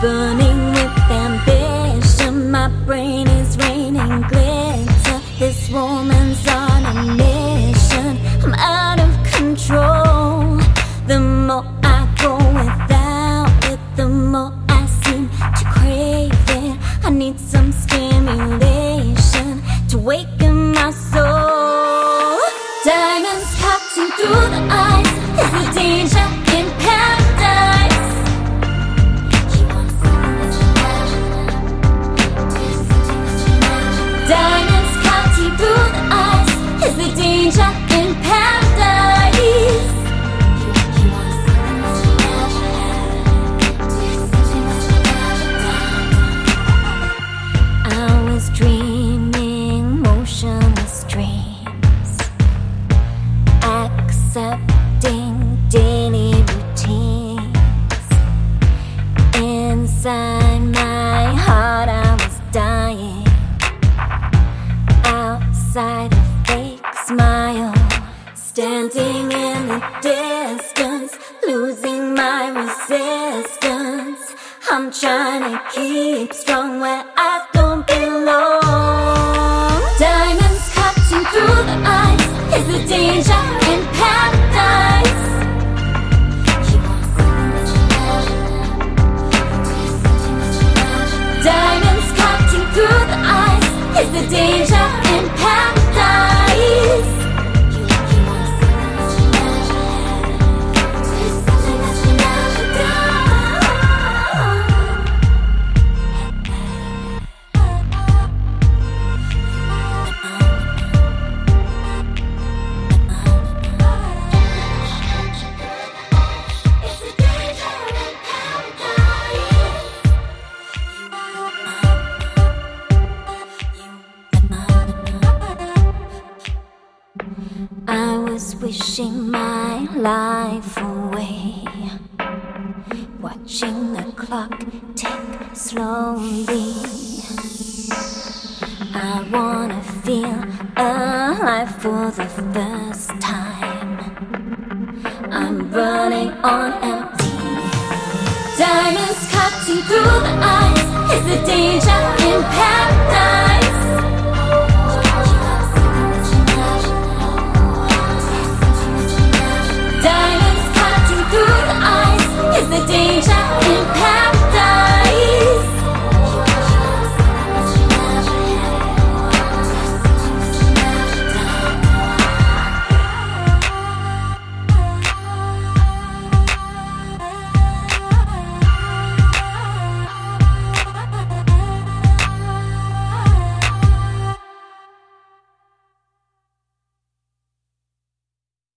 burning with ambition. My brain is raining glitter. This woman's on a mission. I'm out of control. The more I go without it, the more I seem to crave it. I need some stimulation to waken danger in standing in the distance, losing my resistance. I'm trying to keep strong where I don't wishing my life away, watching the clock tick slowly. I wanna feel alive for the first time. I'm running on empty. Diamonds cutting through the eyes